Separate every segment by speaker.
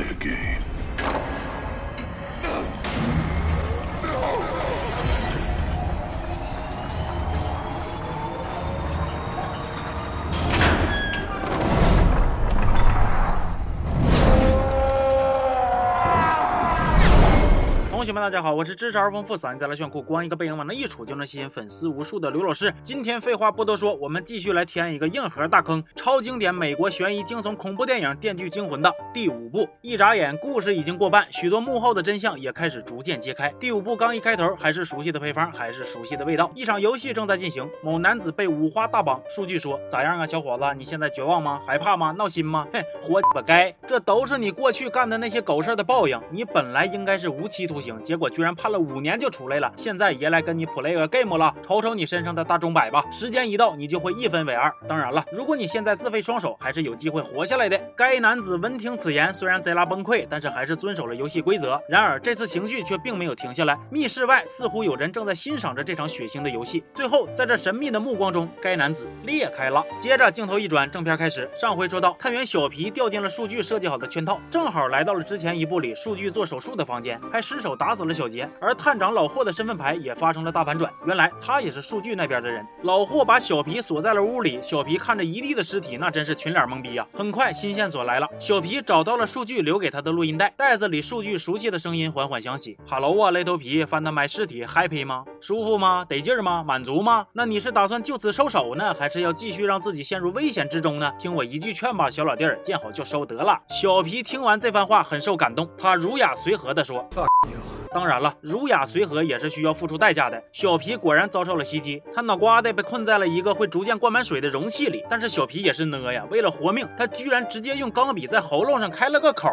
Speaker 1: play a game.
Speaker 2: 同学们，大家好，我是知识而丰富、嗓音再来炫酷、光一个背影往那一杵就能吸引粉丝无数的刘老师。今天废话不多说，我们继续来填一个硬核大坑——超经典美国悬疑惊悚恐怖电影《电锯惊魂》的第五部。一眨眼，故事已经过半，许多幕后的真相也开始逐渐揭开。第五部刚一开头，还是熟悉的配方，还是熟悉的味道。一场游戏正在进行，某男子被五花大绑。数据说：“咋样啊，小伙子？你现在绝望吗？害怕吗？闹心吗？嘿，活不该！这都是你过去干的那些狗事的报应。你本来应该是无期徒刑。”结果居然判了五年就出来了，现在爷来跟你 play 个 game 了，瞅瞅你身上的大钟摆吧，时间一到你就会一分为二。当然了，如果你现在自废双手，还是有机会活下来的。该男子闻听此言，虽然贼拉崩溃，但是还是遵守了游戏规则。然而这次情绪却并没有停下来，密室外似乎有人正在欣赏着这场血腥的游戏。最后，在这神秘的目光中，该男子裂开了。接着镜头一转，正片开始。上回说到，探员小皮掉进了数据设计好的圈套，正好来到了之前一部里数据做手术的房间，还失手打死了。小杰，而探长老霍的身份牌也发生了大反转，原来他也是数据那边的人。老霍把小皮锁在了屋里，小皮看着一地的尸体，那真是群脸懵逼呀。很快新线索来了，小皮找到了数据留给他的录音带，袋子里数据熟悉的声音缓缓响起：“Hello 啊，雷头皮，翻他埋尸体，happy 吗？舒服吗？得劲儿吗？满足吗？那你是打算就此收手呢，还是要继续让自己陷入危险之中呢？听我一句劝吧，小老弟儿，见好就收得了。”小皮听完这番话，很受感动，他儒雅随和地说。当然了，儒雅随和也是需要付出代价的。小皮果然遭受了袭击，他脑瓜子被困在了一个会逐渐灌满水的容器里。但是小皮也是呢呀，为了活命，他居然直接用钢笔在喉咙上开了个口。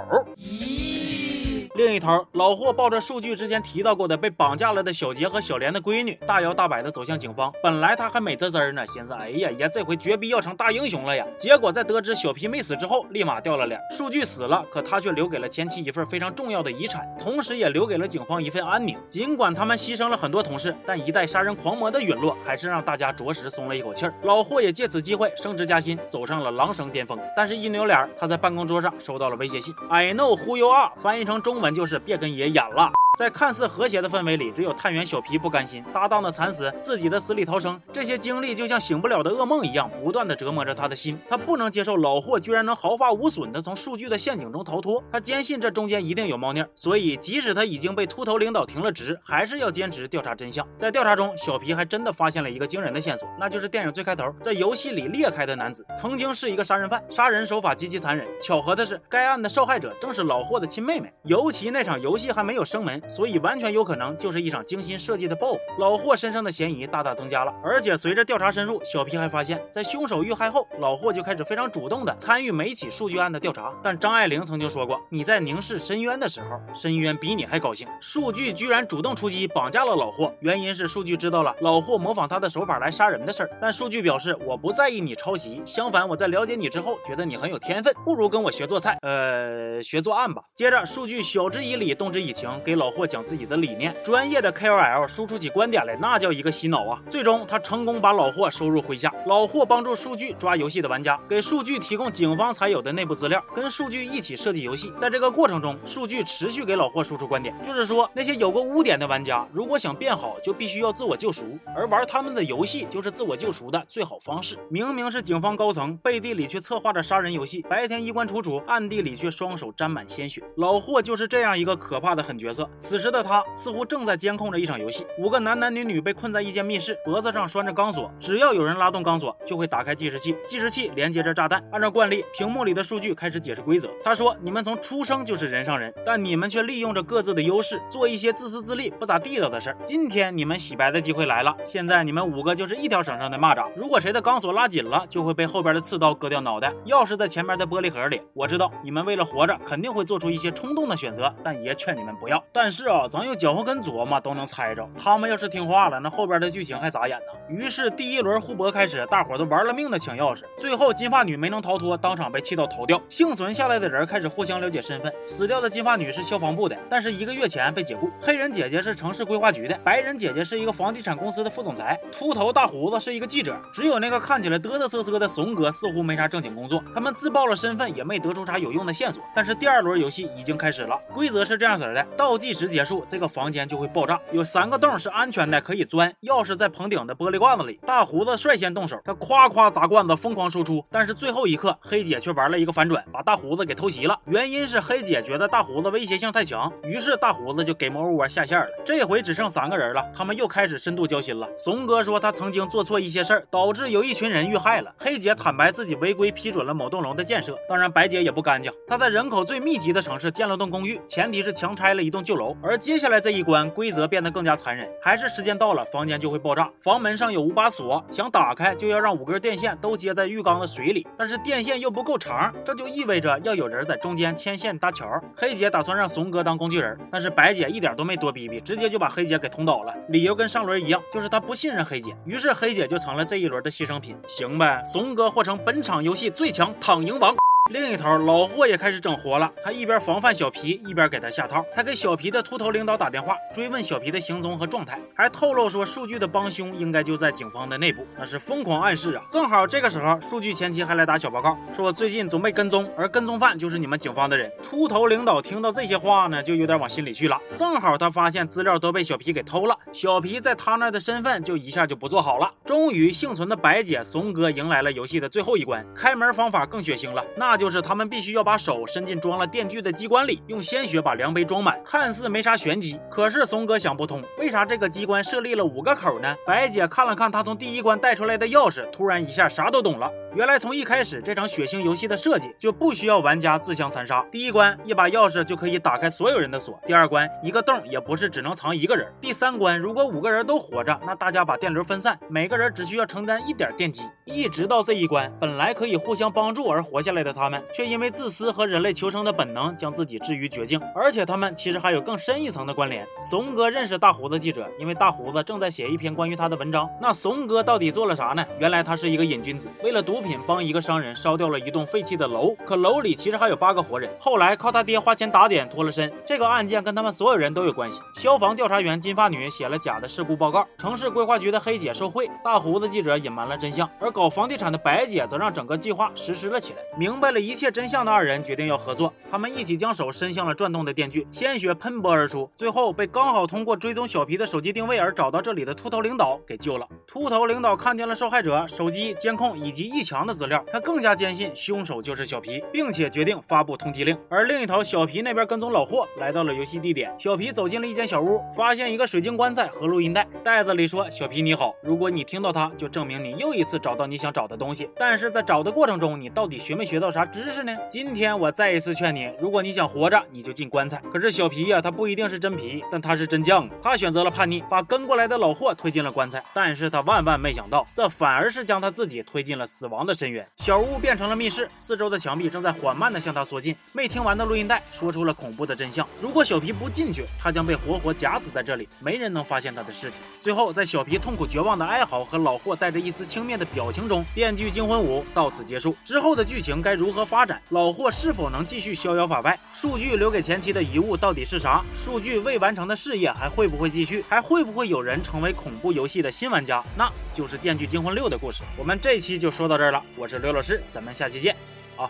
Speaker 2: 另一头，老霍抱着数据之前提到过的被绑架了的小杰和小莲的闺女，大摇大摆地走向警方。本来他还美滋滋呢，寻思哎呀爷，这回绝逼要成大英雄了呀！结果在得知小皮没死之后，立马掉了脸。数据死了，可他却留给了前妻一份非常重要的遗产，同时也留给了警方一份安宁。尽管他们牺牲了很多同事，但一代杀人狂魔的陨落，还是让大家着实松了一口气儿。老霍也借此机会升职加薪，走上了狼生巅峰。但是，一扭脸，他在办公桌上收到了威胁信。I know who you are，翻译成中文就是别跟爷。演了。在看似和谐的氛围里，只有探员小皮不甘心，搭档的惨死，自己的死里逃生，这些经历就像醒不了的噩梦一样，不断的折磨着他的心。他不能接受老霍居然能毫发无损的从数据的陷阱中逃脱，他坚信这中间一定有猫腻，所以即使他已经被秃头领导停了职，还是要坚持调查真相。在调查中，小皮还真的发现了一个惊人的线索，那就是电影最开头在游戏里裂开的男子，曾经是一个杀人犯，杀人手法极其残忍。巧合的是，该案的受害者正是老霍的亲妹妹，尤其那场游戏还没有升门。所以完全有可能就是一场精心设计的报复，老霍身上的嫌疑大大增加了。而且随着调查深入，小皮还发现，在凶手遇害后，老霍就开始非常主动的参与每起数据案的调查。但张爱玲曾经说过，你在凝视深渊的时候，深渊比你还高兴。数据居然主动出击，绑架了老霍，原因是数据知道了老霍模仿他的手法来杀人的事儿。但数据表示，我不在意你抄袭，相反，我在了解你之后，觉得你很有天分，不如跟我学做菜，呃，学做案吧。接着，数据晓之以理，动之以情，给老霍讲自己。的理念，专业的 KOL 输出起观点来，那叫一个洗脑啊！最终，他成功把老霍收入麾下。老霍帮助数据抓游戏的玩家，给数据提供警方才有的内部资料，跟数据一起设计游戏。在这个过程中，数据持续给老霍输出观点，就是说那些有过污点的玩家，如果想变好，就必须要自我救赎，而玩他们的游戏就是自我救赎的最好方式。明明是警方高层，背地里却策划着杀人游戏，白天衣冠楚楚，暗地里却双手沾满鲜血。老霍就是这样一个可怕的狠角色。此时的。他似乎正在监控着一场游戏，五个男男女女被困在一间密室，脖子上拴着钢索，只要有人拉动钢索，就会打开计时器，计时器连接着炸弹。按照惯例，屏幕里的数据开始解释规则。他说：“你们从出生就是人上人，但你们却利用着各自的优势，做一些自私自利、不咋地道的事儿。今天你们洗白的机会来了，现在你们五个就是一条绳上的蚂蚱，如果谁的钢索拉紧了，就会被后边的刺刀割掉脑袋。钥匙在前面的玻璃盒里。我知道你们为了活着，肯定会做出一些冲动的选择，但爷劝你们不要。但但是啊，咱用脚后跟琢磨都能猜着，他们要是听话了，那后边的剧情还咋演呢？于是第一轮互搏开始，大伙都玩了命的抢钥匙，最后金发女没能逃脱，当场被气到头掉。幸存下来的人开始互相了解身份，死掉的金发女是消防部的，但是一个月前被解雇；黑人姐姐是城市规划局的，白人姐姐是一个房地产公司的副总裁，秃头大胡子是一个记者，只有那个看起来嘚嘚瑟瑟的怂哥似乎没啥正经工作。他们自曝了身份，也没得出啥有用的线索。但是第二轮游戏已经开始了，规则是这样子的：倒计时结束，这个房间就会爆炸。有三个洞是安全的，可以钻。钥匙在棚顶的玻璃罐子里。大胡子率先动手，他夸夸砸罐子，疯狂输出。但是最后一刻，黑姐却玩了一个反转，把大胡子给偷袭了。原因是黑姐觉得大胡子威胁性太强，于是大胡子就给 e 窝下线了。这回只剩三个人了，他们又开始深度交心了。怂哥说他曾经做错一些事儿，导致有一群人遇害了。黑姐坦白自己违规批准了某栋楼的建设。当然，白姐也不干净，她在人口最密集的城市建了栋公寓，前提是强拆了一栋旧楼。而接下来这一关规则变得更加残忍，还是时间到了，房间就会爆炸。房门上有五把锁，想打开就要让五根电线都接在浴缸的水里，但是电线又不够长，这就意味着要有人在中间牵线搭桥。黑姐打算让怂哥当工具人，但是白姐一点都没多逼逼，直接就把黑姐给捅倒了。理由跟上轮一样，就是她不信任黑姐。于是黑姐就成了这一轮的牺牲品。行呗，怂哥或成本场游戏最强躺赢王。另一头，老霍也开始整活了。他一边防范小皮，一边给他下套。他给小皮的秃头领导打电话，追问小皮的行踪和状态，还透露说数据的帮凶应该就在警方的内部。那是疯狂暗示啊！正好这个时候，数据前期还来打小报告，说最近总被跟踪，而跟踪犯就是你们警方的人。秃头领导听到这些话呢，就有点往心里去了。正好他发现资料都被小皮给偷了，小皮在他那的身份就一下就不做好了。终于幸存的白姐、怂哥迎来了游戏的最后一关，开门方法更血腥了，那。就是他们必须要把手伸进装了电锯的机关里，用鲜血把量杯装满。看似没啥玄机，可是怂哥想不通，为啥这个机关设立了五个口呢？白姐看了看他从第一关带出来的钥匙，突然一下啥都懂了。原来从一开始，这场血腥游戏的设计就不需要玩家自相残杀。第一关一把钥匙就可以打开所有人的锁。第二关一个洞也不是只能藏一个人。第三关如果五个人都活着，那大家把电流分散，每个人只需要承担一点电击。一直到这一关，本来可以互相帮助而活下来的他他们，却因为自私和人类求生的本能，将自己置于绝境。而且他们其实还有更深一层的关联。怂哥认识大胡子记者，因为大胡子正在写一篇关于他的文章。那怂哥到底做了啥呢？原来他是一个瘾君子，为了毒品。帮一个商人烧掉了一栋废弃的楼，可楼里其实还有八个活人。后来靠他爹花钱打点脱了身。这个案件跟他们所有人都有关系。消防调查员金发女写了假的事故报告，城市规划局的黑姐受贿，大胡子记者隐瞒了真相，而搞房地产的白姐则让整个计划实施了起来。明白了一切真相的二人决定要合作，他们一起将手伸向了转动的电锯，鲜血喷薄而出，最后被刚好通过追踪小皮的手机定位而找到这里的秃头领导给救了。秃头领导看见了受害者手机监控以及一墙的资料。他更加坚信凶手就是小皮，并且决定发布通缉令。而另一头，小皮那边跟踪老霍来到了游戏地点。小皮走进了一间小屋，发现一个水晶棺材和录音带，袋子里说：“小皮你好，如果你听到它，就证明你又一次找到你想找的东西。但是在找的过程中，你到底学没学到啥知识呢？今天我再一次劝你，如果你想活着，你就进棺材。可是小皮呀，他不一定是真皮，但他是真犟。他选择了叛逆，把跟过来的老霍推进了棺材。但是他万万没想到，这反而是将他自己推进了死亡的深渊。小屋变成了密室，四周的墙壁正在缓慢地向他缩进。没听完的录音带说出了恐怖的真相：如果小皮不进去，他将被活活夹死在这里，没人能发现他的尸体。最后，在小皮痛苦绝望的哀嚎和老霍带着一丝轻蔑的表情中，电锯惊魂五到此结束。之后的剧情该如如何发展？老霍是否能继续逍遥法外？数据留给前妻的遗物到底是啥？数据未完成的事业还会不会继续？还会不会有人成为恐怖游戏的新玩家？那就是《电锯惊魂六》的故事。我们这期就说到这儿了。我是刘老师，咱们下期见，啊。